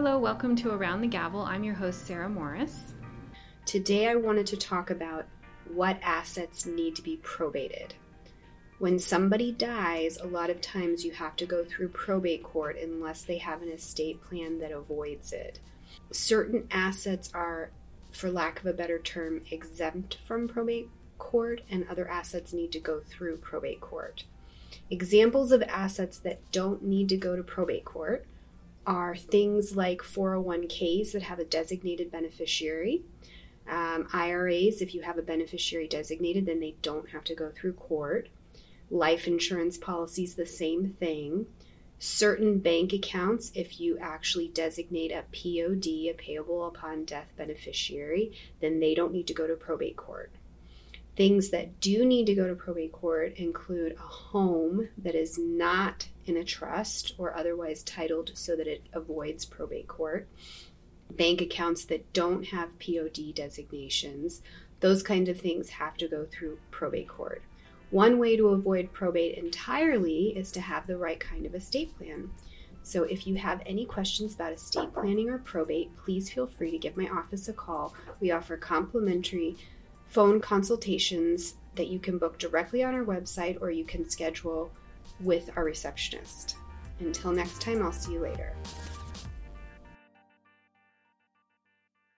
Hello, welcome to Around the Gavel. I'm your host, Sarah Morris. Today I wanted to talk about what assets need to be probated. When somebody dies, a lot of times you have to go through probate court unless they have an estate plan that avoids it. Certain assets are, for lack of a better term, exempt from probate court, and other assets need to go through probate court. Examples of assets that don't need to go to probate court are things like 401ks that have a designated beneficiary. Um, IRAs, if you have a beneficiary designated, then they don't have to go through court. Life insurance policies, the same thing. Certain bank accounts, if you actually designate a POD, a payable upon death beneficiary, then they don't need to go to probate court. Things that do need to go to probate court include a home that is not in a trust or otherwise titled so that it avoids probate court, bank accounts that don't have POD designations. Those kinds of things have to go through probate court. One way to avoid probate entirely is to have the right kind of estate plan. So, if you have any questions about estate planning or probate, please feel free to give my office a call. We offer complimentary phone consultations that you can book directly on our website or you can schedule with our receptionist. Until next time, I'll see you later.